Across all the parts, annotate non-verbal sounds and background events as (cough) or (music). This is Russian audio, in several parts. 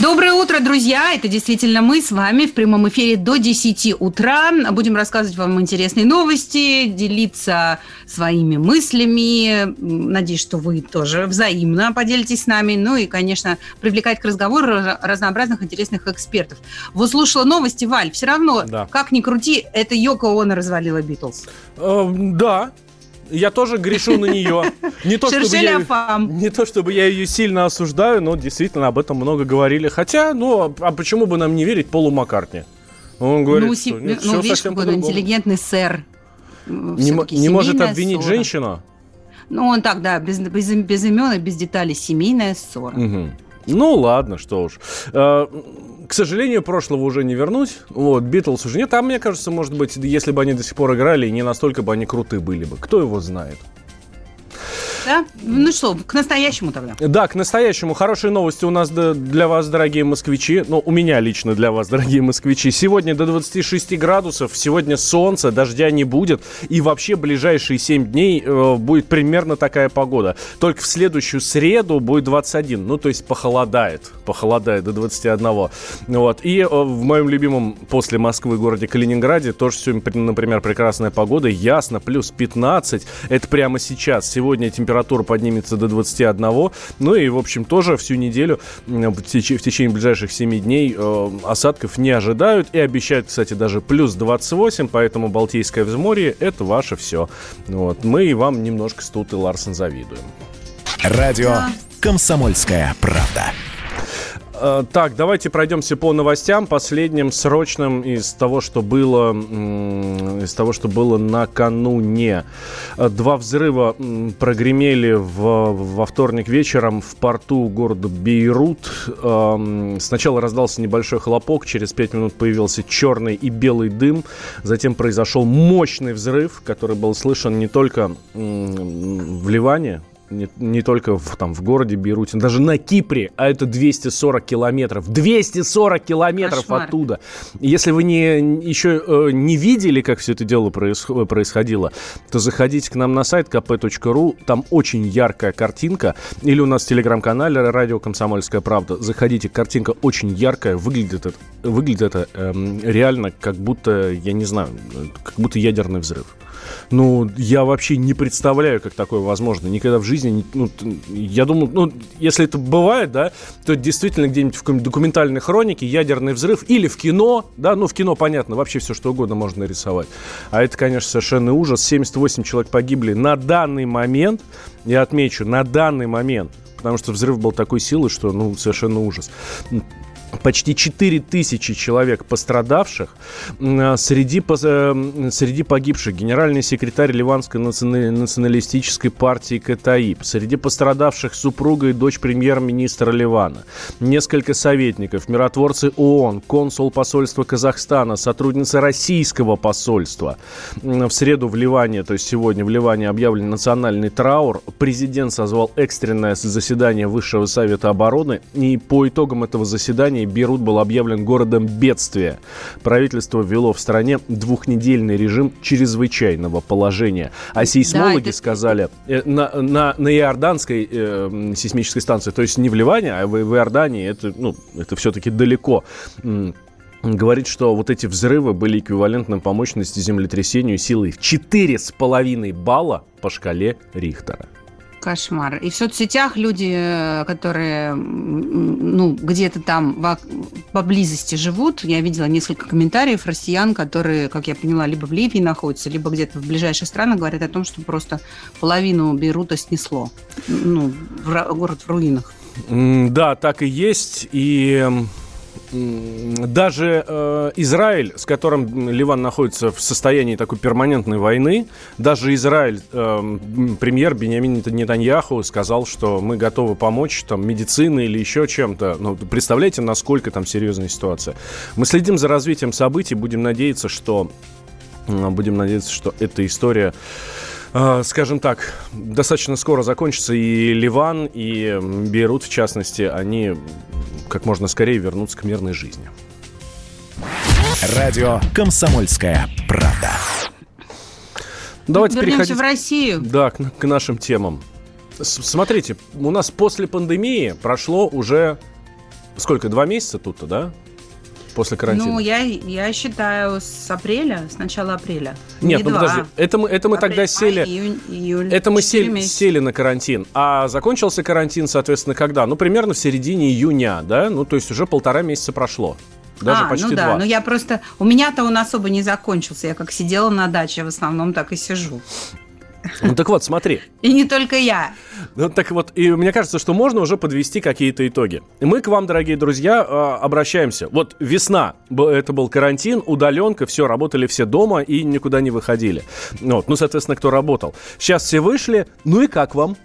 Доброе утро, друзья! Это действительно мы с вами в прямом эфире до 10 утра. Будем рассказывать вам интересные новости, делиться своими мыслями. Надеюсь, что вы тоже взаимно поделитесь с нами. Ну и, конечно, привлекать к разговору разнообразных интересных экспертов. Вот слушала новости, Валь, все равно, да. как ни крути, это Йоко Оно развалила Битлз. Э, да, я тоже грешу на нее. Не то, чтобы я, не то, чтобы я ее сильно осуждаю, но действительно об этом много говорили. Хотя, ну, а почему бы нам не верить Полу Маккартни? Он говорит, ну, что нет, ну, видишь, какой он интеллигентный сэр. Не, не может обвинить ссора. женщину? Ну, он так, да, без, без, без имен и без деталей. Семейная ссора. Угу. Ну, ладно, что уж. А, к сожалению, прошлого уже не вернуть. Вот, Битлз уже нет. Там, мне кажется, может быть, если бы они до сих пор играли, не настолько бы они крутые были бы. Кто его знает? Да? Ну что, к настоящему тогда. Да, к настоящему. Хорошие новости у нас для вас, дорогие москвичи. Ну, у меня лично для вас, (laughs) дорогие москвичи. Сегодня до 26 градусов. Сегодня солнце, дождя не будет. И вообще ближайшие 7 дней э, будет примерно такая погода. Только в следующую среду будет 21. Ну, то есть похолодает. Похолодает до 21. Вот. И э, в моем любимом после Москвы городе Калининграде тоже сегодня, например, прекрасная погода. Ясно, плюс 15. Это прямо сейчас. Сегодня температура температура поднимется до 21. Ну и, в общем, тоже всю неделю в течение ближайших 7 дней э, осадков не ожидают и обещают, кстати, даже плюс 28, поэтому Балтийское взморье – это ваше все. Вот. Мы и вам немножко с Тут и Ларсен завидуем. Радио «Комсомольская правда». Э, так, давайте пройдемся по новостям, последним срочным из того, что было, из того, что было накануне. Э, два взрыва прогремели в, во вторник вечером в порту города Бейрут. Эм, сначала раздался небольшой хлопок, через пять минут появился черный и белый дым. Затем произошел мощный взрыв, который был слышен не только в Ливане, не, не только в, там, в городе Бейруте, даже на Кипре, а это 240 километров. 240 километров Кошмар. оттуда. Если вы не, еще э, не видели, как все это дело происход, происходило, то заходите к нам на сайт kp.ru, там очень яркая картинка, или у нас в телеграм-канале «Радио Комсомольская правда». Заходите, картинка очень яркая, выглядит это, выглядит это э, реально как будто, я не знаю, как будто ядерный взрыв. Ну, я вообще не представляю, как такое возможно. Никогда в жизни, ну, я думаю, ну, если это бывает, да, то действительно где-нибудь в документальной хронике ядерный взрыв или в кино, да, ну, в кино, понятно, вообще все что угодно можно рисовать. А это, конечно, совершенно ужас. 78 человек погибли на данный момент, я отмечу, на данный момент, потому что взрыв был такой силы, что, ну, совершенно ужас почти 4 тысячи человек пострадавших. А, среди, э, среди погибших генеральный секретарь Ливанской националистической партии Катаиб. Среди пострадавших супруга и дочь премьер-министра Ливана. Несколько советников, миротворцы ООН, консул посольства Казахстана, сотрудница российского посольства. В среду в Ливане, то есть сегодня в Ливане объявлен национальный траур. Президент созвал экстренное заседание Высшего совета обороны. И по итогам этого заседания Германии Бейрут был объявлен городом бедствия. Правительство ввело в стране двухнедельный режим чрезвычайного положения. А сейсмологи да, это... сказали, э, на, на, на Иорданской э, сейсмической станции, то есть не в Ливане, а в, в Иордании, это, ну, это все-таки далеко говорит, что вот эти взрывы были эквивалентны по мощности землетрясению силой в 4,5 балла по шкале Рихтера. Кошмар. И в соцсетях люди, э, которые ну, где-то там поблизости живут, я видела несколько комментариев россиян, которые, как я поняла, либо в Ливии находятся, либо где-то в ближайших странах, говорят о том, что просто половину Бейрута снесло. Ну, в, город в руинах. Да, так и есть. И даже э, Израиль, с которым Ливан находится в состоянии такой перманентной войны, даже Израиль, э, премьер Бениамин Нетаньяху сказал, что мы готовы помочь там медициной или еще чем-то. Ну, представляете, насколько там серьезная ситуация. Мы следим за развитием событий, будем надеяться, что будем надеяться, что эта история скажем так, достаточно скоро закончится. И Ливан, и Бейрут, в частности, они как можно скорее вернуться к мирной жизни. Радио «Комсомольская правда». Давайте Вернемся переходить... в Россию. Да, к, к нашим темам. Смотрите, у нас после пандемии прошло уже сколько, два месяца тут-то, да? После карантина? Ну, я, я считаю, с апреля, с начала апреля. Нет, Не ну два. подожди, это мы, это мы Апрель, тогда сели... Май, июнь, июль, это мы сели, сели на карантин. А закончился карантин, соответственно, когда? Ну, примерно в середине июня, да? Ну, то есть уже полтора месяца прошло. Даже а, почти ну да, два. но ну я просто... У меня-то он особо не закончился. Я как сидела на даче, в основном так и сижу. Ну так вот, смотри. И не только я. Ну так вот, и мне кажется, что можно уже подвести какие-то итоги. Мы к вам, дорогие друзья, а, обращаемся. Вот весна, это был карантин, удаленка, все, работали все дома и никуда не выходили. Вот, ну, соответственно, кто работал. Сейчас все вышли, ну и как вам?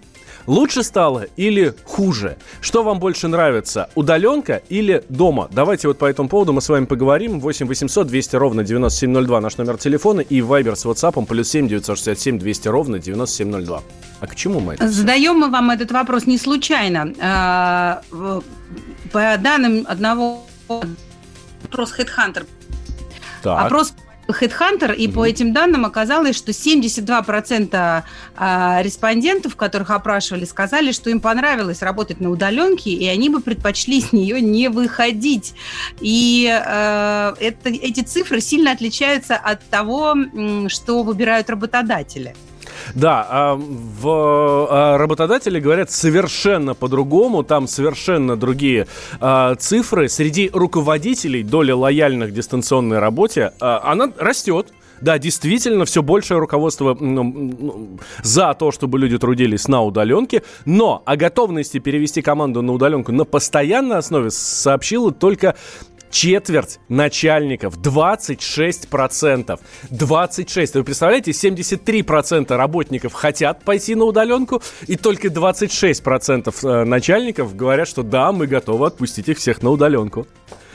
Лучше стало или хуже? Что вам больше нравится, удаленка или дома? Давайте вот по этому поводу мы с вами поговорим. 8 800 200 ровно 9702 наш номер телефона и Viber с WhatsApp плюс 7 967 200 ровно 9702. А к чему мы это? Задаем мы вам этот вопрос не случайно. А, по данным одного опрос Headhunter так. Опрос Headhunter, и mm-hmm. по этим данным оказалось, что 72% а, респондентов, которых опрашивали, сказали, что им понравилось работать на удаленке, и они бы предпочли с нее не выходить. И э, это, эти цифры сильно отличаются от того, что выбирают работодатели. Да, а, в а, работодатели говорят совершенно по-другому, там совершенно другие а, цифры. Среди руководителей доля лояльных дистанционной работе, она растет. Да, действительно, все большее руководство ну, за то, чтобы люди трудились на удаленке, но о готовности перевести команду на удаленку на постоянной основе сообщила только четверть начальников, 26%. 26%. Вы представляете, 73% работников хотят пойти на удаленку, и только 26% э, начальников говорят, что да, мы готовы отпустить их всех на удаленку.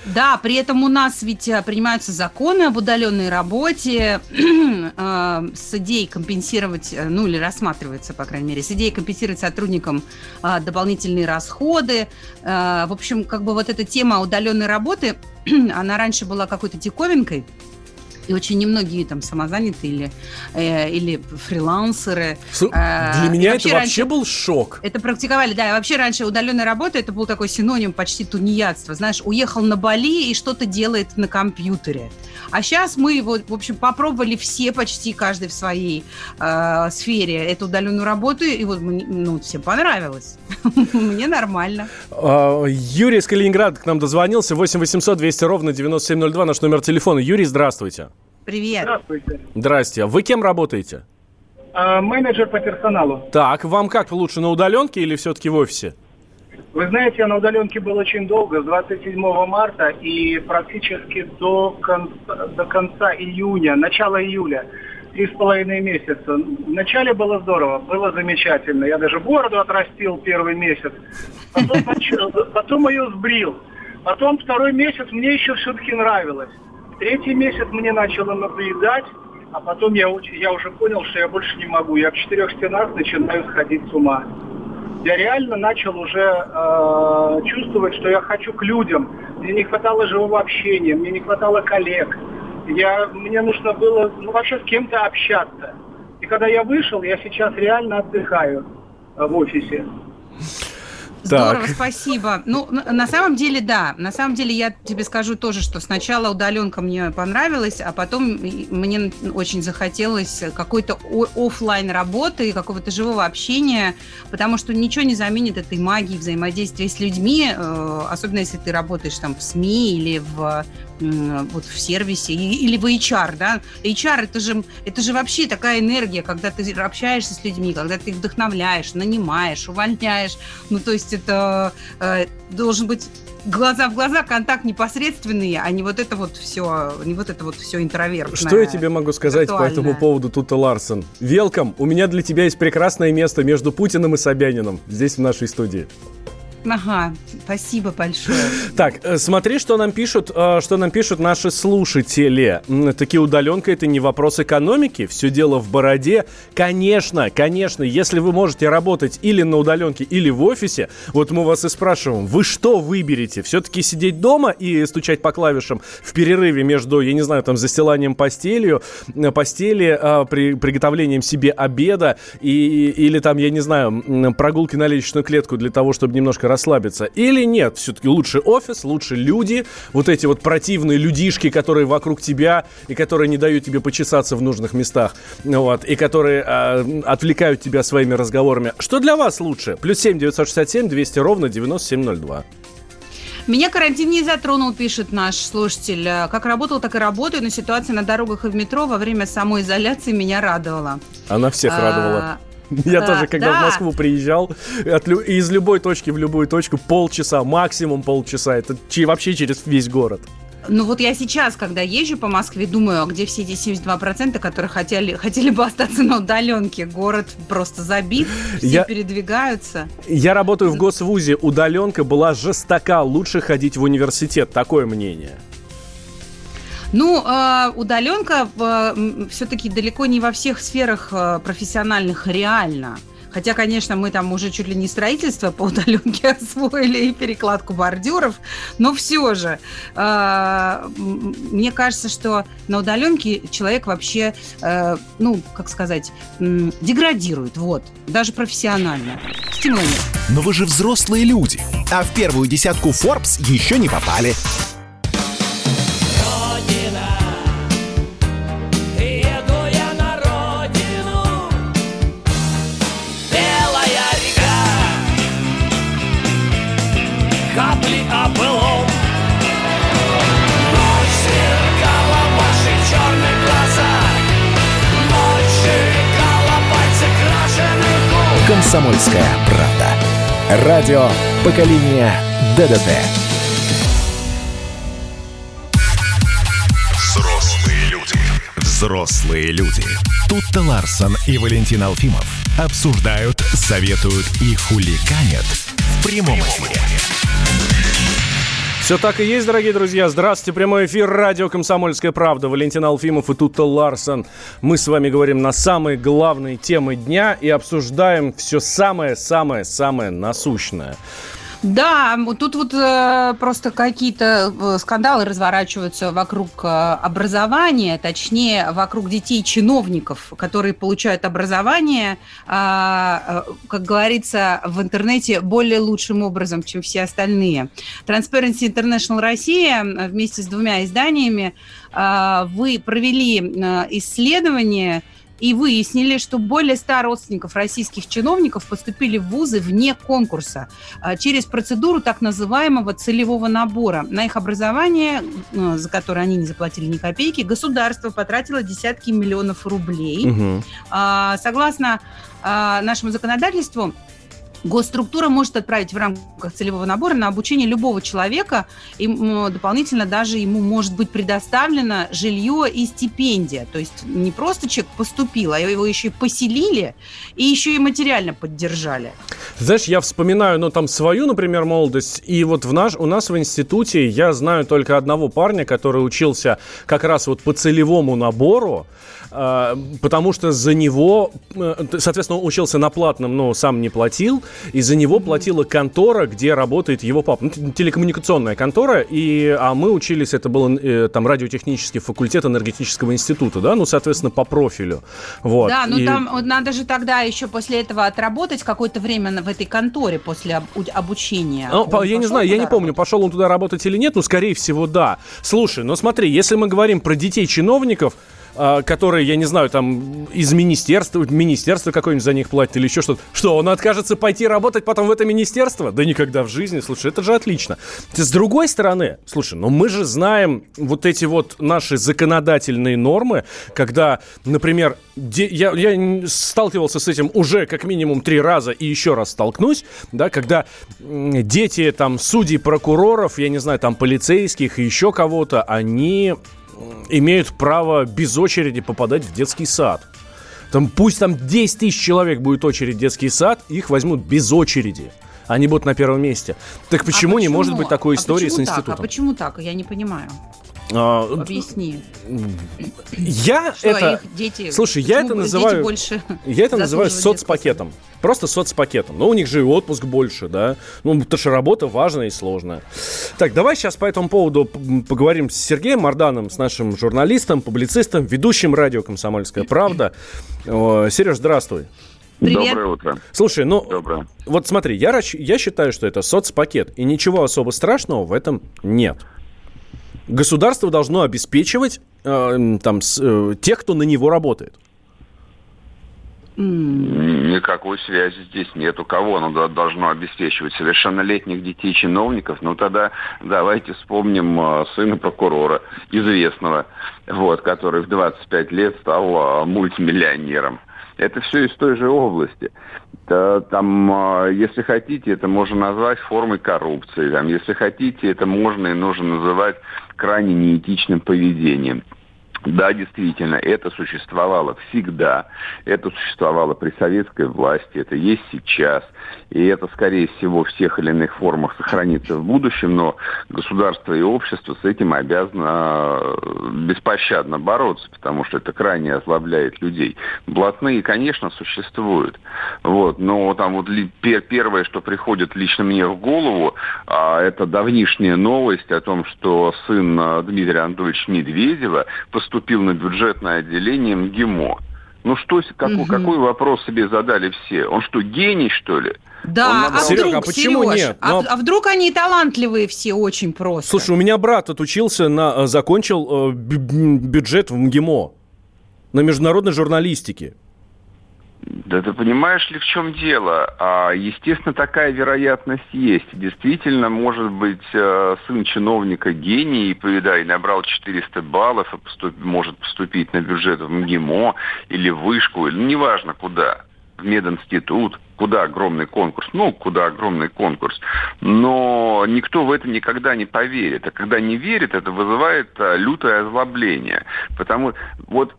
Да, при этом у нас ведь э, принимаются законы об удаленной работе (clears throat) э, с идеей компенсировать, э, ну или рассматривается, по крайней мере, с идеей компенсировать сотрудникам дополнительные расходы. В общем, как бы вот эта тема удаленной работы, (clears throat) она раньше была какой-то диковинкой. И очень немногие там самозанятые или, э, или фрилансеры. Э, Для меня это вообще был шок. Это практиковали, да. И вообще раньше удаленная работа это был такой синоним почти тунеядства. Знаешь, уехал на Бали и что-то делает на компьютере. А сейчас мы его, в общем, попробовали все, почти каждый в своей э, сфере эту удаленную работу, и вот ну, всем понравилось. (laughs) Мне нормально. А, Юрий из Калининграда к нам дозвонился. 8 800 200 ровно 9702 наш номер телефона. Юрий, здравствуйте. Привет. Здравствуйте. Здрасте. Вы кем работаете? А, менеджер по персоналу. Так, вам как лучше, на удаленке или все-таки в офисе? Вы знаете, я на удаленке был очень долго, с 27 марта и практически до конца, до конца июня, начала июля. Три с половиной месяца. Вначале было здорово, было замечательно. Я даже бороду отрастил первый месяц. Потом, потом ее сбрил. Потом второй месяц мне еще все-таки нравилось. Третий месяц мне начало надоедать, а потом я, я уже понял, что я больше не могу. Я в четырех стенах начинаю сходить с ума. Я реально начал уже э, чувствовать, что я хочу к людям. Мне не хватало живого общения, мне не хватало коллег. Я, мне нужно было ну, вообще с кем-то общаться. И когда я вышел, я сейчас реально отдыхаю э, в офисе. Здорово, спасибо. Ну, на самом деле, да. На самом деле, я тебе скажу тоже, что сначала удаленка мне понравилась, а потом мне очень захотелось какой-то офлайн работы, какого-то живого общения, потому что ничего не заменит этой магии взаимодействия с людьми, э, особенно если ты работаешь там в СМИ или в вот в сервисе или в HR, да. HR это же, это же вообще такая энергия, когда ты общаешься с людьми, когда ты их вдохновляешь, нанимаешь, увольняешь. Ну, то есть это э, должен быть глаза в глаза, контакт непосредственный, а не вот это вот все, не вот это вот все интровертное. Что я тебе могу сказать по этому поводу, Тута Ларсон? Велком, у меня для тебя есть прекрасное место между Путиным и Собяниным здесь в нашей студии. Ага, спасибо большое. (laughs) Так, э, смотри, что нам пишут, э, что нам пишут наши слушатели. Такие удаленка это не вопрос экономики, все дело в бороде. Конечно, конечно, если вы можете работать или на удаленке, или в офисе, вот мы вас и спрашиваем, вы что выберете? Все-таки сидеть дома и стучать по клавишам в перерыве между, я не знаю, там, застиланием постелью, э, постели, при, приготовлением себе обеда и, или там, я не знаю, прогулки на лестничную клетку для того, чтобы немножко расслабиться. Или нет, все-таки лучше офис, лучше люди, вот эти вот противные людишки, которые вокруг тебя и которые не дают тебе почесаться в нужных местах, вот, и которые э, отвлекают тебя своими разговорами. Что для вас лучше? Плюс семь девятьсот шестьдесят семь двести ровно девяносто семь ноль два. Меня карантин не затронул, пишет наш слушатель. Как работал, так и работаю, но ситуация на дорогах и в метро во время самоизоляции меня радовала. Она всех а, радовала. (laughs) Я да, тоже, когда да. в Москву приезжал, от, из любой точки в любую точку полчаса, максимум полчаса. Это вообще через весь город. Ну вот я сейчас, когда езжу по Москве, думаю, а где все эти 72%, которые хотели, (laughs) хотели бы остаться на удаленке? Город просто забит, все я, передвигаются. Я работаю в госвузе, удаленка была жестока, лучше ходить в университет, такое мнение. Ну, э, удаленка все-таки далеко не во всех сферах э, профессиональных реально. Хотя, конечно, мы там уже чуть ли не строительство по удаленке (laughs) освоили и перекладку бордюров, но все же э, мне кажется, что на удаленке человек вообще, э, ну, как сказать, деградирует, вот, даже профессионально. Стимула. Но вы же взрослые люди, а в первую десятку Forbes еще не попали. «Комсомольская правда». Радио поколения ДДТ». Взрослые люди. Взрослые люди. Тут-то Ларсон и Валентин Алфимов обсуждают, советуют и хуликанят в прямом эфире. Все так и есть, дорогие друзья. Здравствуйте, прямой эфир радио «Комсомольская правда». Валентин Алфимов и Тута Ларсон. Мы с вами говорим на самые главные темы дня и обсуждаем все самое-самое-самое насущное. Да, тут вот э, просто какие-то э, скандалы разворачиваются вокруг э, образования, точнее, вокруг детей-чиновников, которые получают образование, а, как говорится в интернете, более лучшим образом, чем все остальные. Transparency International Россия вместе с двумя изданиями вы провели исследование и выяснили, что более 100 родственников российских чиновников поступили в вузы вне конкурса а, через процедуру так называемого целевого набора. На их образование, а, за которое они не заплатили ни копейки, государство потратило десятки миллионов рублей. Угу. Согласно нашему законодательству, Госструктура может отправить в рамках целевого набора на обучение любого человека, и дополнительно даже ему может быть предоставлено жилье и стипендия. То есть не просто человек поступил, а его еще и поселили, и еще и материально поддержали. Знаешь, я вспоминаю, ну, там, свою, например, молодость, и вот в наш, у нас в институте я знаю только одного парня, который учился как раз вот по целевому набору, потому что за него, э, соответственно, он учился на платном, но сам не платил, и за него платила контора, где работает его папа. Ну, телекоммуникационная контора, и, а мы учились, это был э, там радиотехнический факультет энергетического института, да, ну, соответственно, по профилю. Вот. Да, ну и... там надо же тогда еще после этого отработать какое-то время в этой конторе после обучения. Ну, я не знаю, я не помню, пошел он туда работать или нет, но, скорее всего, да. Слушай, ну смотри, если мы говорим про детей чиновников, а, которые, я не знаю, там из министерства, министерство какое-нибудь за них платит или еще что-то. Что, он откажется пойти работать потом в это министерство? Да никогда в жизни. Слушай, это же отлично. С другой стороны, слушай, ну мы же знаем вот эти вот наши законодательные нормы, когда, например, я, я сталкивался с этим уже как минимум три раза и еще раз столкнусь, да, когда дети там судей, прокуроров, я не знаю, там полицейских и еще кого-то, они имеют право без очереди попадать в детский сад. Там, пусть там 10 тысяч человек будет очередь в детский сад, их возьмут без очереди. Они будут на первом месте. Так почему, а почему? не может быть такой а истории а с институтом? Так? А почему так? Я не понимаю. А, Объясни. Я что, это... дети, Слушай, я это называю... больше я это называю соцпакетом. Просто соцпакетом. Но у них же и отпуск больше, да? Ну, потому что работа важная и сложная. Так, давай сейчас по этому поводу поговорим с Сергеем Марданом, с нашим журналистом, публицистом, ведущим радио «Комсомольская правда». Сереж, здравствуй. Привет. Доброе утро. Слушай, ну, Доброе. вот смотри, я, я считаю, что это соцпакет, и ничего особо страшного в этом нет государство должно обеспечивать э, там, с, э, тех, кто на него работает. Никакой связи здесь нет. У кого оно должно обеспечивать? Совершеннолетних детей чиновников? Ну тогда давайте вспомним э, сына прокурора, известного, вот, который в 25 лет стал э, мультимиллионером. Это все из той же области. Там, а, если хотите, это можно назвать формой коррупции. Там, если хотите, это можно и нужно называть крайне неэтичным поведением. Да, действительно, это существовало всегда. Это существовало при советской власти, это есть сейчас. И это, скорее всего, в тех или иных формах сохранится в будущем, но государство и общество с этим обязано э, беспощадно бороться, потому что это крайне озлобляет людей. Блатные, конечно, существуют. Вот, но там вот первое, что приходит лично мне в голову, а, это давнишняя новость о том, что сын э, Дмитрия Анатольевича Медведева поступил поступил на бюджетное отделение МГИМО. Ну что, какой, угу. какой вопрос себе задали все? Он что, гений, что ли? Да, а Серега, вдруг, а почему Сереж, нет? Но... А, а вдруг они талантливые все очень просто? Слушай, у меня брат отучился, на, э, закончил э, бюджет в МГИМО на международной журналистике. Да ты понимаешь ли, в чем дело? А, естественно, такая вероятность есть. Действительно, может быть, э, сын чиновника гений, и, да, набрал 400 баллов, и поступ, может поступить на бюджет в МГИМО или в вышку, или ну, неважно куда, в мединститут, куда огромный конкурс, ну, куда огромный конкурс. Но никто в это никогда не поверит. А когда не верит, это вызывает э, лютое озлобление. Потому вот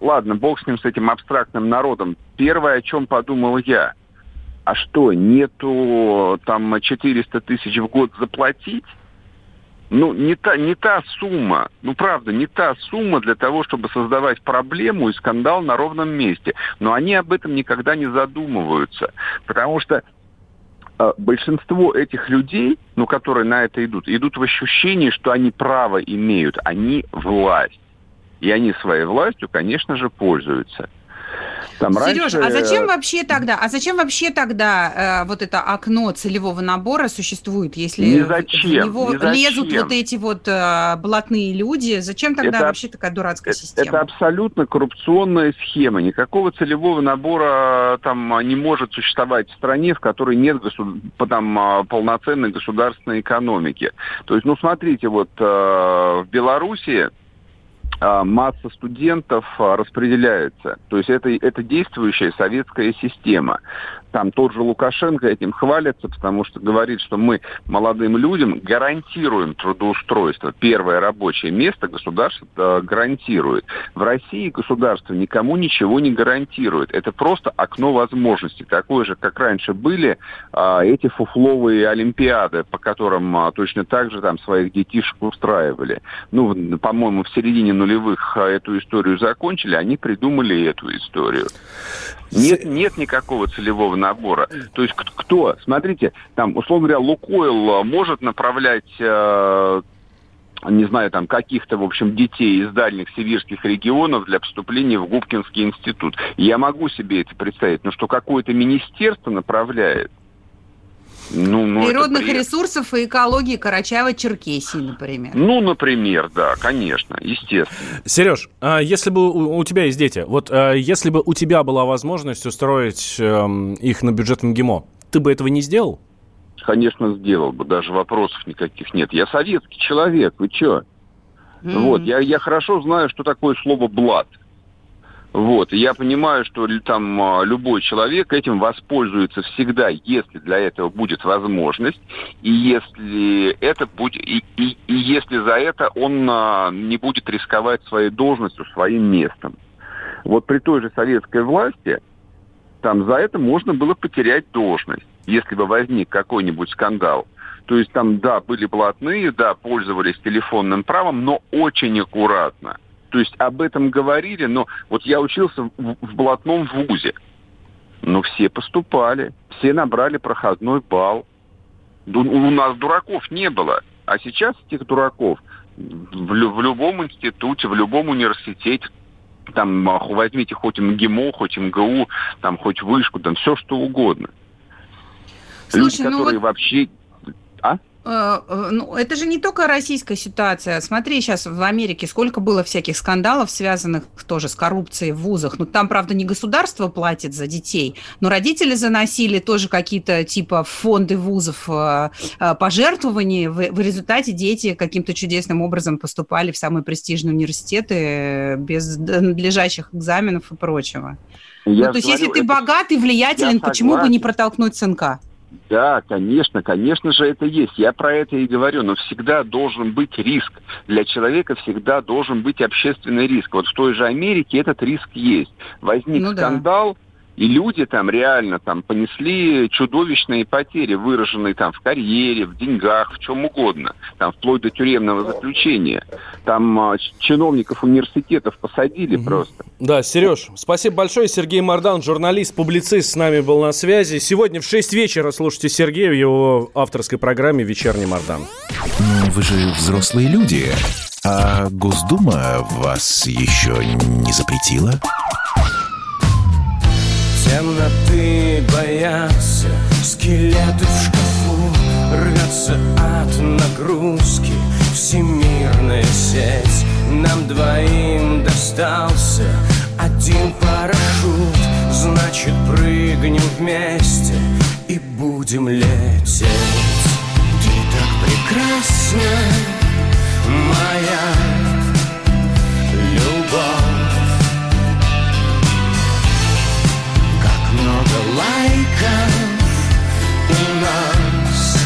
ладно, бог с ним, с этим абстрактным народом. Первое, о чем подумал я, а что, нету там 400 тысяч в год заплатить? Ну, не та, не та сумма, ну, правда, не та сумма для того, чтобы создавать проблему и скандал на ровном месте. Но они об этом никогда не задумываются. Потому что э, большинство этих людей, ну, которые на это идут, идут в ощущении, что они право имеют, они власть. И они своей властью, конечно же, пользуются. Там Сереж, раньше... а зачем вообще тогда, а зачем вообще тогда э, вот это окно целевого набора существует, если ни зачем, в него ни лезут вот эти вот э, блатные люди? Зачем тогда это, вообще такая дурацкая это, система? Это абсолютно коррупционная схема. Никакого целевого набора э, там не может существовать в стране, в которой нет государ... там, э, полноценной государственной экономики. То есть, ну смотрите, вот э, в Беларуси а, масса студентов а, распределяется. То есть это, это действующая советская система. Там тот же Лукашенко этим хвалится, потому что говорит, что мы молодым людям гарантируем трудоустройство. Первое рабочее место государство э, гарантирует. В России государство никому ничего не гарантирует. Это просто окно возможностей. Такое же, как раньше были э, эти фуфловые олимпиады, по которым э, точно так же там своих детишек устраивали. Ну, по-моему, в середине нулевых эту историю закончили, они придумали эту историю. Нет, нет никакого целевого набора. То есть кто? Смотрите, там, условно говоря, Лукойл может направлять э, не знаю, там, каких-то, в общем, детей из дальних сибирских регионов для поступления в Губкинский институт. Я могу себе это представить, но что какое-то министерство направляет, Ну, ну, Природных ресурсов и экологии Карачаева-Черкесии, например. Ну, например, да, конечно, естественно. Сереж, а если бы у, у тебя есть дети, вот а если бы у тебя была возможность устроить э, их на бюджетном ГИМО, ты бы этого не сделал? Конечно, сделал бы, даже вопросов никаких нет. Я советский человек, вы чё? Mm-hmm. Вот, я, я хорошо знаю, что такое слово «блат». Вот, я понимаю, что там а, любой человек этим воспользуется всегда, если для этого будет возможность, и если это будет, и, и, и если за это он а, не будет рисковать своей должностью, своим местом. Вот при той же советской власти там за это можно было потерять должность, если бы возник какой-нибудь скандал. То есть там, да, были блатные, да, пользовались телефонным правом, но очень аккуратно. То есть об этом говорили, но вот я учился в, в блатном вузе. Но все поступали, все набрали проходной балл. У нас дураков не было. А сейчас этих дураков в, в любом институте, в любом университете, там возьмите хоть МГИМО, хоть МГУ, там хоть вышку, там все что угодно. Слушай, Люди, ну которые вот... вообще... А? Э, э, ну, это же не только российская ситуация. Смотри, сейчас в Америке сколько было всяких скандалов, связанных тоже с коррупцией в вузах. Ну, там, правда, не государство платит за детей, но родители заносили тоже какие-то типа фонды вузов э, пожертвований. В, в результате дети каким-то чудесным образом поступали в самые престижные университеты без надлежащих экзаменов и прочего. Я ну, то есть, если ты богат и влиятелен, почему бы не протолкнуть сынка? Да, конечно, конечно же это есть. Я про это и говорю, но всегда должен быть риск. Для человека всегда должен быть общественный риск. Вот в той же Америке этот риск есть. Возник ну, скандал, да и люди там реально там понесли чудовищные потери, выраженные там в карьере, в деньгах, в чем угодно. Там вплоть до тюремного заключения. Там а, чиновников университетов посадили угу. просто. Да, Сереж, спасибо большое. Сергей Мардан, журналист, публицист, с нами был на связи. Сегодня в 6 вечера слушайте Сергея в его авторской программе «Вечерний Мардан». Ну, вы же взрослые люди. А Госдума вас еще не запретила? Темноты боятся Скелеты в шкафу Рвется от нагрузки. Всемирная сеть Нам двоим достался. Один парашют Значит прыгнем вместе И будем лететь. Ты так прекрасна Моя лайков у нас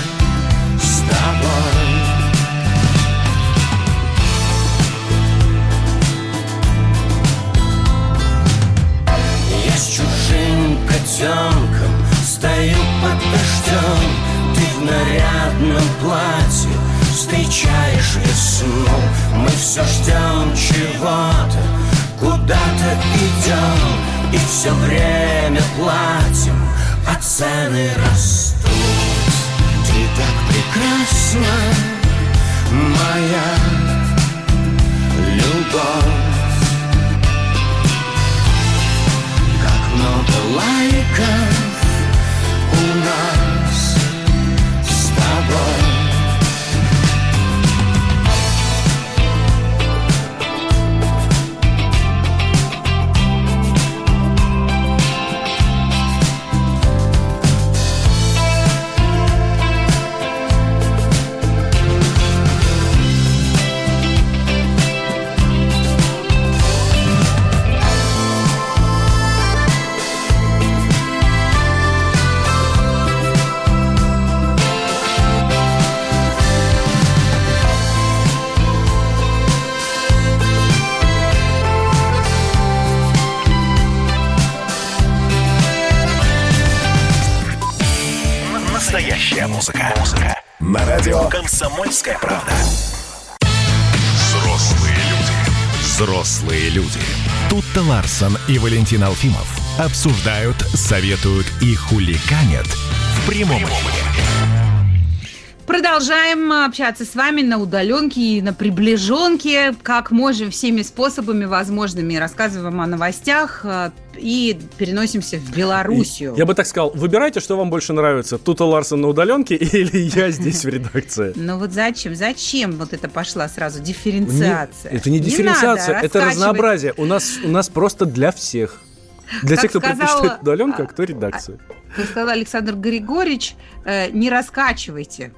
с тобой. Я с чужим котенком стою под дождем, ты в нарядном платье встречаешь весну. Мы все ждем чего-то, куда-то идем. И все время платим, а цены растут. Ты так прекрасна, моя любовь. Как много лайков «Комсомольская правда». Взрослые люди. Взрослые люди. Тут-то Ларсон и Валентин Алфимов обсуждают, советуют и хуликанят в прямом эфире. Продолжаем общаться с вами на удаленке и на приближенке, как можем, всеми способами возможными. Рассказываем о новостях э, и переносимся в Белоруссию. Я бы так сказал, выбирайте, что вам больше нравится. Тута Ларсон на удаленке (laughs) или я здесь в редакции. Ну вот зачем? Зачем вот это пошла сразу дифференциация? это не дифференциация, это разнообразие. У нас, у нас просто для всех. Для тех, кто предпочитает удаленку, а кто редакцию. Как сказал Александр Григорьевич, э, не раскачивайте.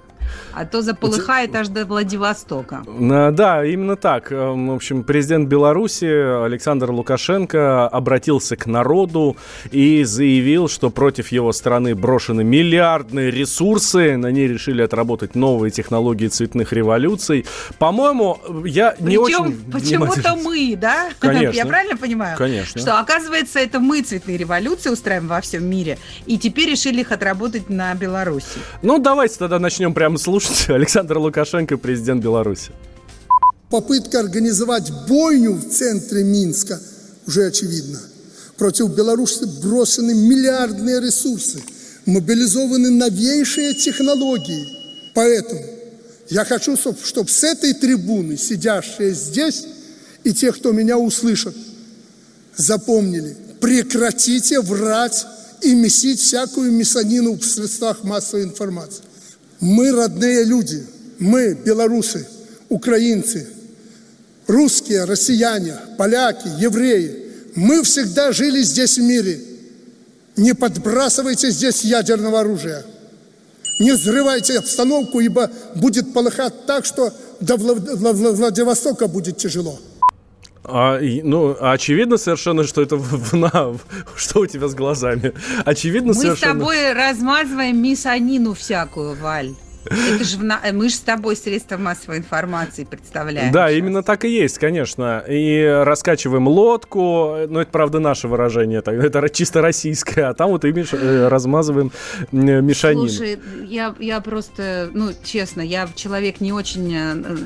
А то заполыхает аж до Владивостока. Да, именно так. Эм, в общем, президент Беларуси Александр Лукашенко обратился к народу и заявил, что против его страны брошены миллиардные ресурсы. На ней решили отработать новые технологии цветных революций. По-моему, я Причем не очень почему-то мы, да? (laughs) Конечно. Я правильно понимаю? Конечно. Что, оказывается, это мы цветные революции устраиваем во всем мире. И теперь решили их отработать на Беларуси. Ну, давайте тогда начнем прямо слушать. (laughs) Александр Лукашенко, президент Беларуси. Попытка организовать бойню в центре Минска уже очевидна. Против Беларуси брошены миллиардные ресурсы, мобилизованы новейшие технологии. Поэтому я хочу, чтобы с этой трибуны, сидящие здесь, и те, кто меня услышат, запомнили, прекратите врать и месить всякую мясонину в средствах массовой информации. Мы родные люди, мы белорусы, украинцы, русские, россияне, поляки, евреи. Мы всегда жили здесь в мире. Не подбрасывайте здесь ядерного оружия. Не взрывайте обстановку, ибо будет полыхать так, что до Владивостока будет тяжело. А, ну, очевидно совершенно, что это в, в, что у тебя с глазами. Очевидно Мы совершенно. Мы с тобой размазываем мисанину всякую, Валь. Это же на... мы же с тобой средства массовой информации представляем. Да, сейчас. именно так и есть, конечно. И раскачиваем лодку, ну это правда наше выражение, это чисто российское, а там вот именно э, размазываем мешанину. Слушай, я, я просто, ну честно, я человек не очень э,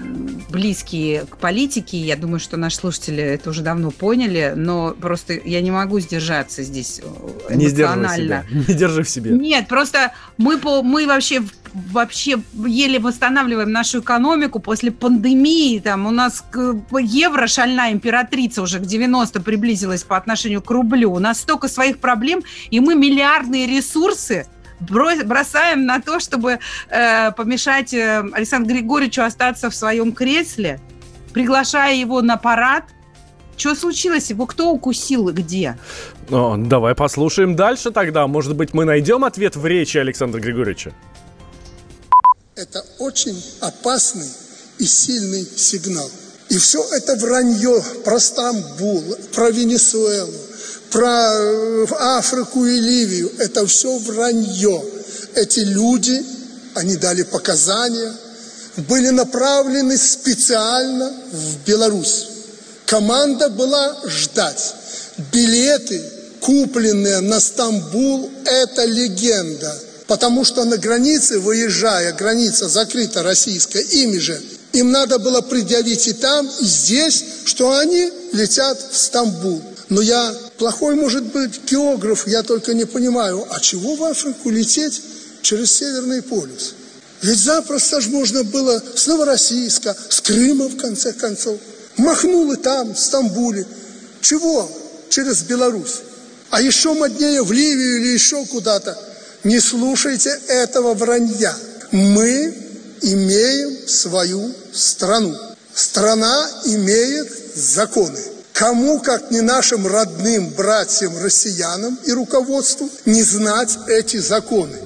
близкий к политике, я думаю, что наши слушатели это уже давно поняли, но просто я не могу сдержаться здесь эмоционально. Не сдержи себя. (laughs) Не держи в себе. Нет, просто мы, по, мы вообще вообще еле восстанавливаем нашу экономику после пандемии. Там у нас евро шальная императрица уже к 90 приблизилась по отношению к рублю. У нас столько своих проблем, и мы миллиардные ресурсы бросаем на то, чтобы э, помешать э, Александру Григорьевичу остаться в своем кресле, приглашая его на парад. Что случилось? Его кто укусил и где? О, давай послушаем дальше тогда. Может быть, мы найдем ответ в речи Александра Григорьевича. Это очень опасный и сильный сигнал. И все это вранье про Стамбул, про Венесуэлу, про э, Африку и Ливию. Это все вранье. Эти люди, они дали показания, были направлены специально в Беларусь. Команда была ждать. Билеты, купленные на Стамбул, это легенда – Потому что на границе, выезжая, граница закрыта российская, ими же, им надо было предъявить и там, и здесь, что они летят в Стамбул. Но я плохой, может быть, географ, я только не понимаю, а чего в Африку лететь через Северный полюс? Ведь запросто же можно было с Новороссийска, с Крыма, в конце концов. Махнул и там, в Стамбуле. Чего? Через Беларусь. А еще моднее в Ливию или еще куда-то. Не слушайте этого вранья. Мы имеем свою страну. Страна имеет законы. Кому, как не нашим родным братьям россиянам и руководству, не знать эти законы?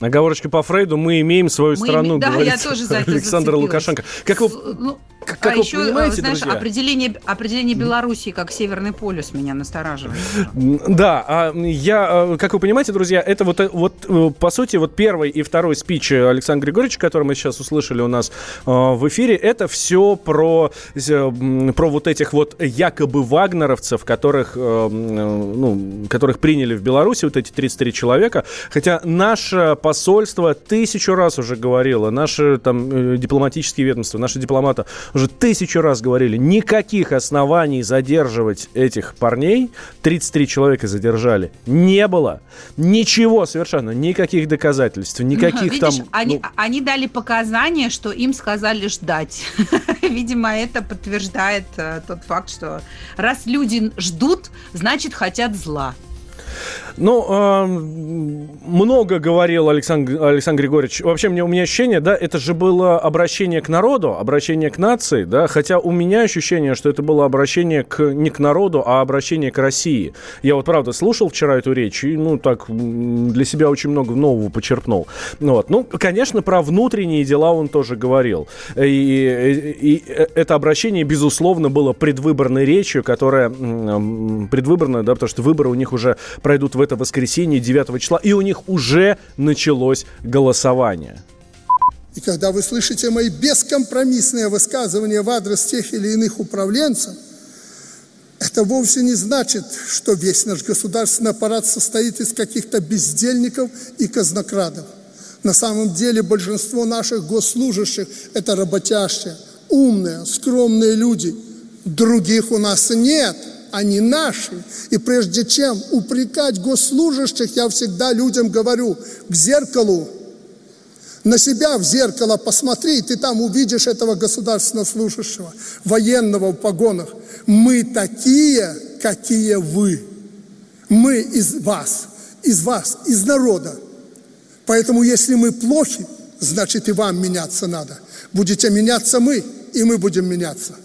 Оговорочка по Фрейду, мы имеем свою мы страну, да, говорит я тоже за это Александр зацепилась. Лукашенко. Как вы, ну, как, как а вы еще, понимаете, знаешь, друзья? определение, определение Белоруссии как Северный полюс меня настораживает. Да, а я, как вы понимаете, друзья, это вот, вот по сути вот первый и второй спич Александра Григорьевича, который мы сейчас услышали у нас в эфире, это все про, про вот этих вот якобы вагнеровцев, которых, ну, которых приняли в Беларуси, вот эти 33 человека. Хотя наше посольство тысячу раз уже говорило, наши там дипломатические ведомства, наши дипломаты уже тысячу раз говорили, никаких оснований задерживать этих парней, 33 человека задержали, не было. Ничего совершенно, никаких доказательств, никаких Видишь, там... Они, ну, они дали показания, что им сказали ждать. (laughs) Видимо, это подтверждает э, тот факт, что раз люди ждут, значит хотят зла. Ну, э, много говорил Александр, Александр Григорьевич. Вообще, мне, у меня ощущение, да, это же было обращение к народу, обращение к нации, да, хотя у меня ощущение, что это было обращение к, не к народу, а обращение к России. Я вот, правда, слушал вчера эту речь и, ну, так, для себя очень много нового почерпнул. Вот. Ну, конечно, про внутренние дела он тоже говорил. И, и, и это обращение, безусловно, было предвыборной речью, которая предвыборная, да, потому что выборы у них уже пройдут в это воскресенье 9 числа, и у них уже началось голосование. И когда вы слышите мои бескомпромиссные высказывания в адрес тех или иных управленцев, это вовсе не значит, что весь наш государственный аппарат состоит из каких-то бездельников и казнокрадов. На самом деле большинство наших госслужащих – это работящие, умные, скромные люди. Других у нас нет – они наши. И прежде чем упрекать госслужащих, я всегда людям говорю, к зеркалу, на себя в зеркало посмотри, ты там увидишь этого государственного служащего, военного в погонах. Мы такие, какие вы. Мы из вас, из вас, из народа. Поэтому если мы плохи, значит и вам меняться надо. Будете меняться мы, и мы будем меняться.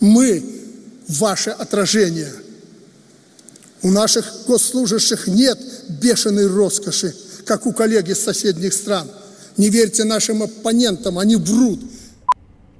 Мы ваше отражение. У наших госслужащих нет бешеной роскоши, как у коллег из соседних стран. Не верьте нашим оппонентам, они врут.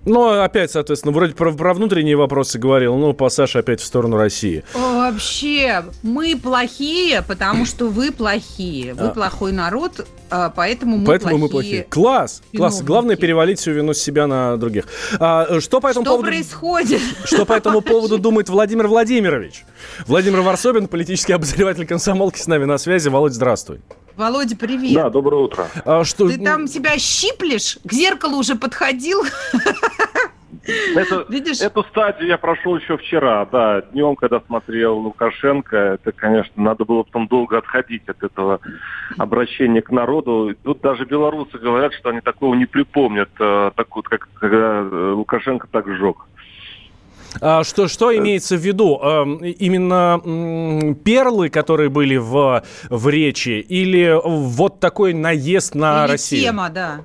Ну, опять, соответственно, вроде про, про внутренние вопросы говорил, ну, пассаж опять в сторону России. Вообще, мы плохие, потому что вы плохие. Вы а. плохой народ, а, поэтому мы поэтому плохие. мы плохие. Класс, класс. Главное перевалить всю вину с себя на других. А, что по этому что поводу... происходит? Что по этому поводу думает Владимир Владимирович? Владимир Варсобин, политический обозреватель комсомолки с нами на связи. Володь, здравствуй. Володя, привет. Да, доброе утро. А, что... Ты там себя щиплешь? К зеркалу уже подходил? (laughs) Это, Видишь? Эту стадию я прошел еще вчера, да, днем, когда смотрел Лукашенко, это, конечно, надо было потом долго отходить от этого обращения к народу. Тут даже белорусы говорят, что они такого не припомнят, э, так вот, как когда э, Лукашенко так сжег. А, что, что имеется в виду? Эм, именно перлы, которые были в, в речи, или вот такой наезд на или Россию? тема, да.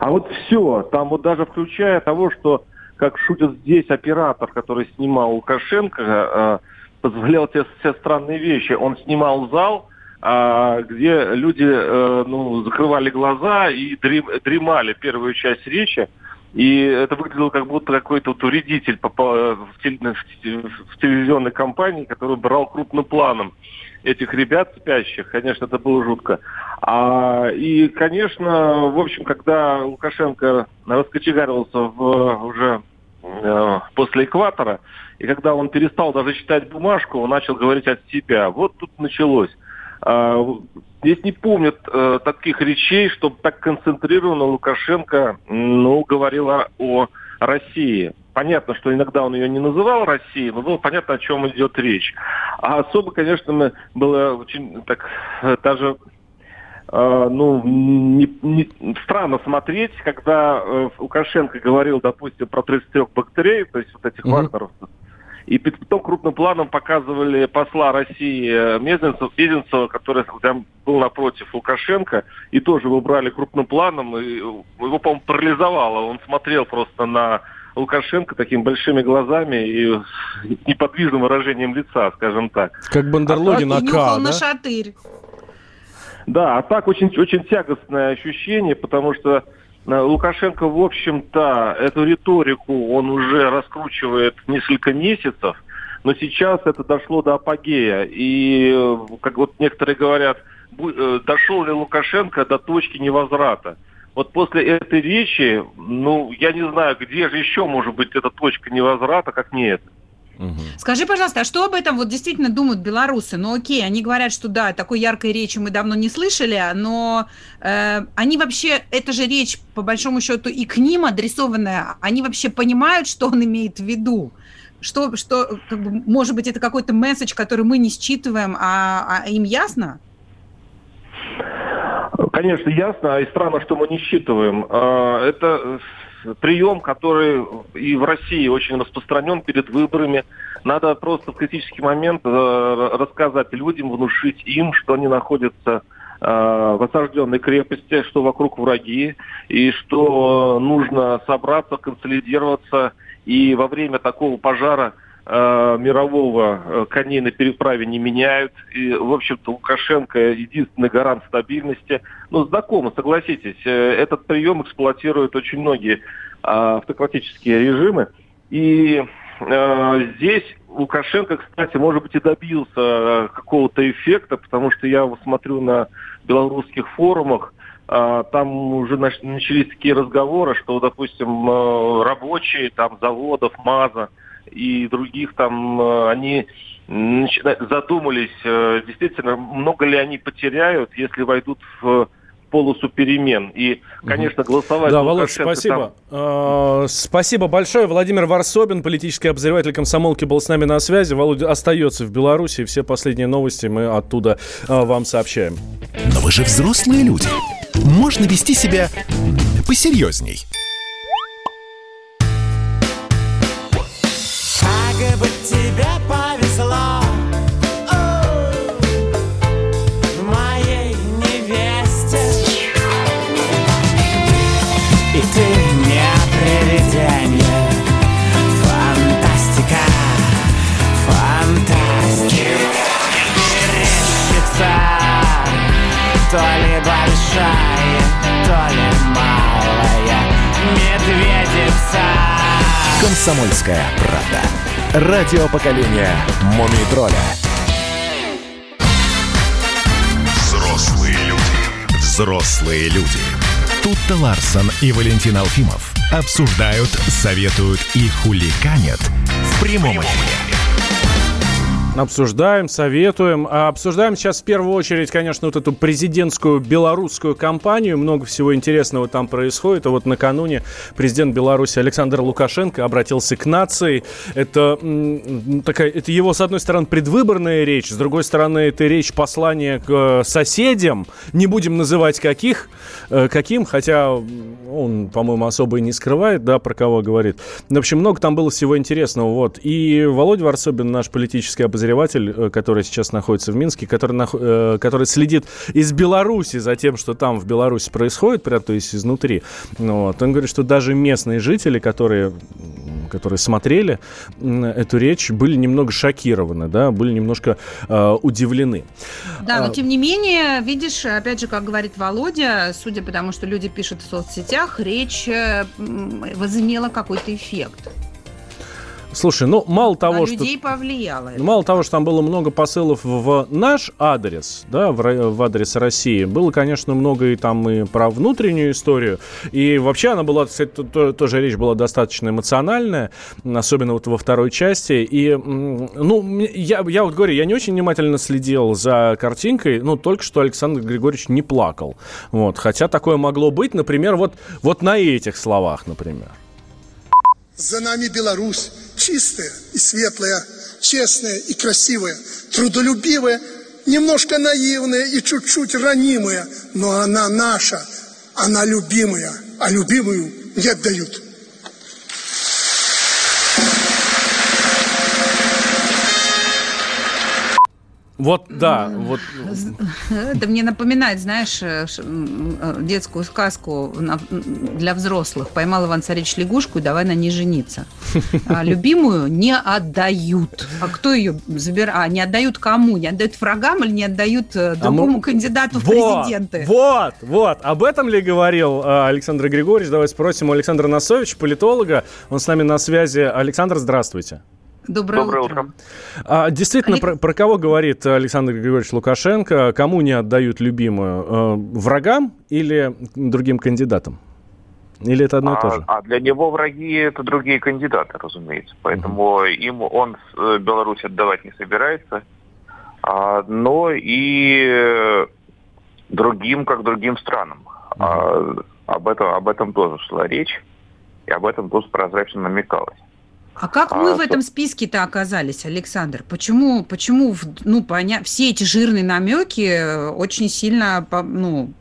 А вот все, там вот даже включая того, что, как шутит здесь оператор, который снимал Лукашенко, э, позволял те все странные вещи. Он снимал зал, э, где люди э, ну, закрывали глаза и дремали первую часть речи. И это выглядело как будто какой-то вот вредитель в телевизионной компании, который брал крупным планом этих ребят спящих. Конечно, это было жутко. А, и, конечно, в общем, когда Лукашенко раскочегарился в, уже э, после экватора, и когда он перестал даже читать бумажку, он начал говорить от себя. Вот тут началось. А, здесь не помнят э, таких речей, чтобы так концентрированно Лукашенко ну, говорил о, о России. Понятно, что иногда он ее не называл Россией, но было понятно, о чем идет речь. А особо, конечно, было очень так даже э, ну, не, не, странно смотреть, когда э, Лукашенко говорил, допустим, про 33 бактерий, то есть вот этих mm-hmm. вагнеровцев, и потом крупным планом показывали посла России э, Мезенцева, Мезенцева который там был напротив Лукашенко, и тоже его брали крупным планом, и его, по-моему, парализовало. Он смотрел просто на Лукашенко такими большими глазами и неподвижным выражением лица, скажем так. Как Бандерлоги а на К, да? на шатырь. Да, а так очень, очень тягостное ощущение, потому что Лукашенко, в общем-то, эту риторику он уже раскручивает несколько месяцев, но сейчас это дошло до апогея. И, э, как вот некоторые говорят, э, дошел ли Лукашенко до точки невозврата вот после этой речи, ну, я не знаю, где же еще может быть эта точка невозврата, как не это. Скажи, пожалуйста, а что об этом вот действительно думают белорусы? Ну окей, они говорят, что да, такой яркой речи мы давно не слышали, но э, они вообще, эта же речь, по большому счету, и к ним адресованная, они вообще понимают, что он имеет в виду? Что, что как бы, может быть, это какой-то месседж, который мы не считываем, а, а им ясно? Конечно, ясно, и странно, что мы не считываем. А, это прием, который и в России очень распространен перед выборами. Надо просто в критический момент э, рассказать людям, внушить им, что они находятся э, в осажденной крепости, что вокруг враги, и что нужно собраться, консолидироваться, и во время такого пожара мирового э, коней на переправе не меняют. И, в общем-то, Лукашенко единственный гарант стабильности. Ну, знакомо, согласитесь, э, этот прием эксплуатируют очень многие э, автократические режимы. И э, здесь Лукашенко, кстати, может быть, и добился э, какого-то эффекта, потому что я смотрю на белорусских форумах, э, там уже начались такие разговоры, что, допустим, э, рабочие там заводов, МАЗа, и других там, э, они задумались, э, действительно, много ли они потеряют, если войдут в полосу перемен. И, конечно, голосовать... Да, Володь, спасибо. Там... Спасибо большое. Владимир Варсобин, политический обозреватель комсомолки, был с нами на связи. Володя остается в Беларуси. Все последние новости мы оттуда э, вам сообщаем. Но вы же взрослые люди. Можно вести себя посерьезней. То ли большая, то ли малая Медведица Комсомольская правда. Радио поколения Мумий тролля. Взрослые люди. Взрослые люди. Тут-то Ларсон и Валентин Алфимов обсуждают, советуют и хуликанят в прямом эфире. Обсуждаем, советуем. А обсуждаем сейчас в первую очередь, конечно, вот эту президентскую белорусскую кампанию. Много всего интересного там происходит. А вот накануне президент Беларуси Александр Лукашенко обратился к нации. Это, такая, это его, с одной стороны, предвыборная речь, с другой стороны, это речь послания к э, соседям. Не будем называть каких, э, каким, хотя он, по-моему, особо и не скрывает, да, про кого говорит. В общем, много там было всего интересного. Вот. И Володя Варсобин, наш политический обозреватель, обозреватель, э, который сейчас находится в Минске, который, э, который следит из Беларуси за тем, что там в Беларуси происходит, прям, то есть изнутри. Ну вот. Он говорит, что даже местные жители, которые, которые смотрели эту речь, были немного шокированы, да, были немножко э, удивлены. Да, но а, тем не менее, видишь, опять же, как говорит Володя, судя по тому, что люди пишут в соцсетях, речь э, возымела какой-то эффект. Слушай, ну мало того, На что... людей повлияло. Ну, мало того, что там было много посылов в наш адрес, да, в, в адрес России, было, конечно, много и там и про внутреннюю историю. И вообще она была, кстати, то, тоже речь была достаточно эмоциональная, особенно вот во второй части. И, ну, я, я вот говорю, я не очень внимательно следил за картинкой, ну, только что Александр Григорьевич не плакал. Вот, хотя такое могло быть, например, вот, вот на этих словах, например. За нами Беларусь, чистая и светлая, честная и красивая, трудолюбивая, немножко наивная и чуть-чуть ранимая, но она наша, она любимая, а любимую не отдают. Вот, да, вот. (laughs) Это мне напоминает, знаешь, э, э, детскую сказку для взрослых. Поймал Иван Царевич лягушку и давай на ней жениться. (laughs) А любимую не отдают. А кто ее забирает? А, не отдают кому? Не отдают врагам или не отдают э, другому а мы... кандидату в вот, президенты? Вот, вот. Об этом ли говорил Александр Григорьевич? Давай спросим у Александра Носовича, политолога. Он с нами на связи. Александр, здравствуйте. Доброе, Доброе утро. утро. А, действительно, Алек... про, про кого говорит Александр Григорьевич Лукашенко? Кому не отдают любимую? Э, врагам или другим кандидатам? Или это одно и то А, же? а для него враги это другие кандидаты, разумеется. Поэтому им он э, Беларусь отдавать не собирается. А, но и другим, как другим странам. А, об, этом, об этом тоже шла речь. И об этом тоже прозрачно намекалось. А как А, мы в то- этом списке-то оказались, Александр? Почему, почему в- ну, поня... все эти жирные намеки э, очень сильно ну,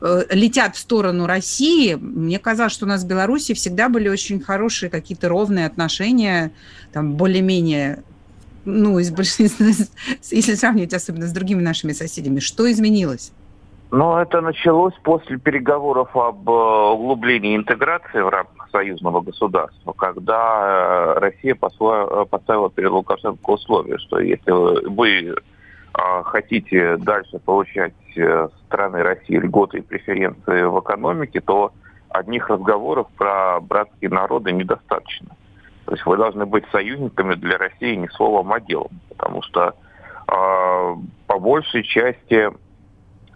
э, летят в сторону России? Мне казалось, что у нас в Беларуси всегда были очень хорошие какие-то ровные отношения, там более-менее, ну, из большинства, (laughs) если сравнивать особенно с другими нашими соседями. Что изменилось? Но это началось после переговоров об э, углублении интеграции в рамках союзного государства, когда э, Россия э, поставила перед Лукашенко условие, что если вы хотите дальше получать со стороны России льготы и преференции в экономике, то одних разговоров про братские народы недостаточно. То есть вы должны быть союзниками для России не словом, а делом. Потому что по большей части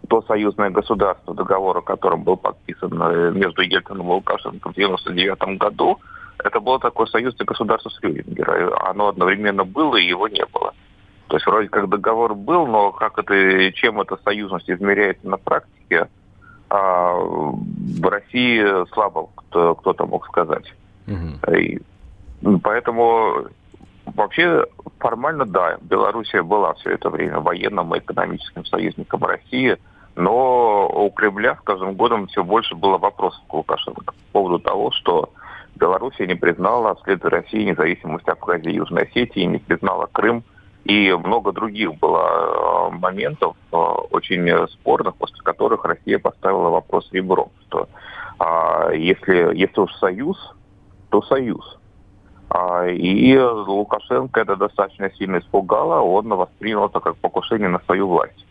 то союзное государство, договор о котором был подписан э, между Ельцином и Лукашенко в 1999 году, это было такое союзное государство Шрёдингера. И Оно одновременно было и его не было. То есть вроде как договор был, но как это, чем эта союзность измеряется на практике, а, в России слабо кто, кто-то мог сказать. Мгм. И поэтому вообще формально да, Белоруссия была все это время военным и экономическим союзником России, но у Кремля с каждым годом все больше было вопросов к Лукашенко по поводу того, что Белоруссия не признала вслед за Россией независимость Абхазии и Южной Осетии, не признала Крым, и много других было э, моментов э, очень спорных, после которых Россия поставила вопрос ребром, что а, если, если уж союз, то союз. А, И Лукашенко это достаточно сильно испугало, он воспринял это как покушение на свою власть.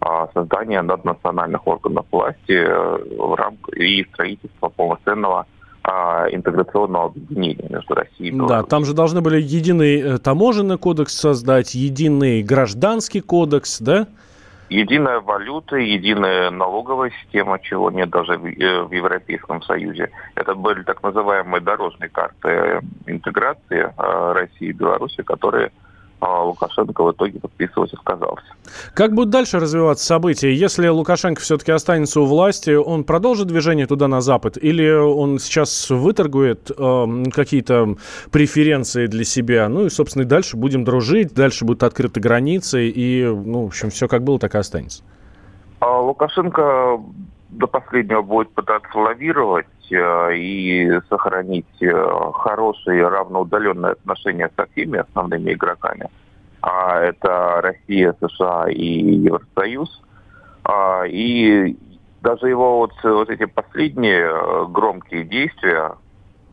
А, Создание наднациональных органов власти э, в рамках и строительство полноценного а, интеграционного объединения между Россией и Да, Беларусью. там же должны были единый э, таможенный кодекс создать, единый гражданский кодекс, да? Единая валюта, единая налоговая система, чего нет даже в, э, Европейском Союзе. Это были так называемые дорожные карты интеграции России и Беларуси, которые э, Лукашенко в итоге подписывать отказался. Как будут дальше развиваться события? Если Лукашенко все-таки останется у власти, он продолжит движение туда на запад? Или он сейчас выторгует э, какие-то преференции для себя? Ну и, собственно, и дальше будем дружить, дальше будут открыты границы, и, ну, в общем, все как было, так и останется. А Лукашенко до последнего будет пытаться лавировать и сохранить э, хорошие равноудаленные отношения со всеми основными игроками. А это Россия, США и Евросоюз. А, и даже его вот, вот эти последние э, громкие действия,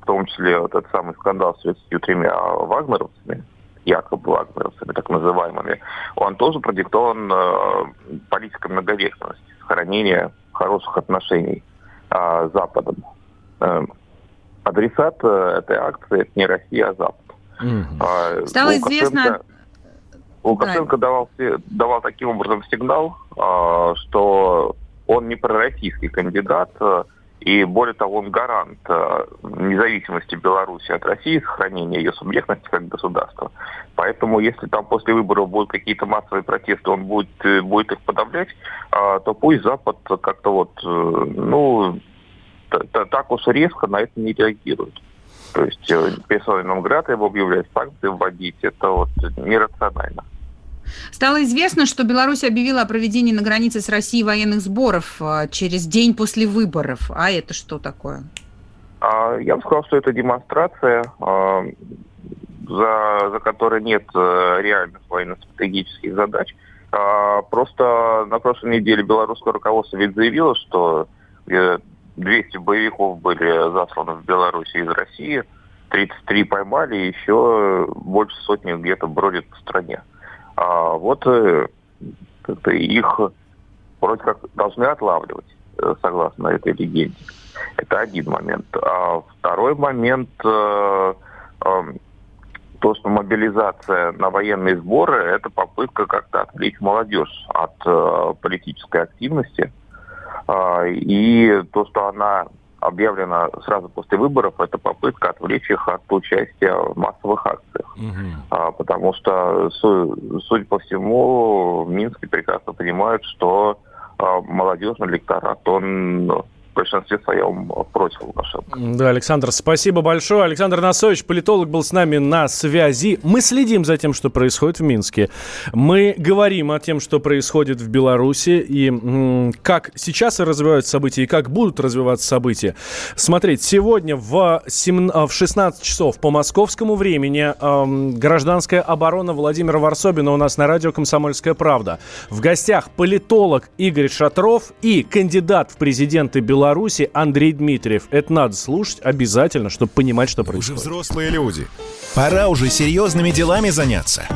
в том числе вот этот самый скандал с 33 вагнеровцами, якобы вагнеровцами, так называемыми, он тоже продиктован э, политикой многовекторности, сохранения хороших отношений э, с Западом. Э, адресат э, этой акции это не Россия, а Запад. А, Стало Лукашенко- известно- Лукашенко давал, се- давал таким образом сигнал, а, что он не пророссийский кандидат, а, и более того, он гарант независимости Беларуси от России, сохранения ее субъектности как государства. Поэтому, если там после выборов будут какие-то массовые протесты, он будет, э, будет их подавлять, а, то пусть Запад как-то вот, э, ну, так уж резко на это не реагирует. То есть э, персоной Нонграда его объявлять, санкции вводить, это вот нерационально. Стало известно, что Беларусь объявила о проведении на границе с Россией военных сборов а, через день после выборов. А это что такое? А, Я бы сказал, что это демонстрация, а, за, за которой нет э, реальных военно-стратегических задач. А, Просто на прошлой неделе белорусское руководство ведь заявило, что э, 200 боевиков были засланы в Беларуси из России, 33 поймали, еще больше сотни где-то бродит по стране. А вот э, как-то их вроде как должны отлавливать, э, согласно этой легенде. Это один момент. А второй момент, э, э, то, что мобилизация на военные сборы, это попытка как-то отвлечь молодежь от э, политической активности. А, и то, что она объявлена сразу после выборов, это попытка отвлечь их от участия в массовых акциях. А, потому что, судя по всему, в Минске прекрасно понимают, что а, молодежный электорат, он в большинстве своем против Лукашенко. Да, Александр, спасибо большое. Александр Насович, политолог, был с нами на связи. Мы следим за тем, что происходит в Минске. Мы говорим о том, что происходит в Беларуси, и как сейчас развиваются события, и как будут развиваться события. Смотреть, сегодня в, 7, в 16 часов по московскому времени э, гражданская оборона Владимира Варсобина у нас на радио «Комсомольская правда». В гостях политолог Игорь Шатров и кандидат в президенты Беларуси Беларуси Андрей Дмитриев. Это надо слушать обязательно, чтобы понимать, что происходит. Вы же взрослые люди. Пора уже серьезными делами заняться.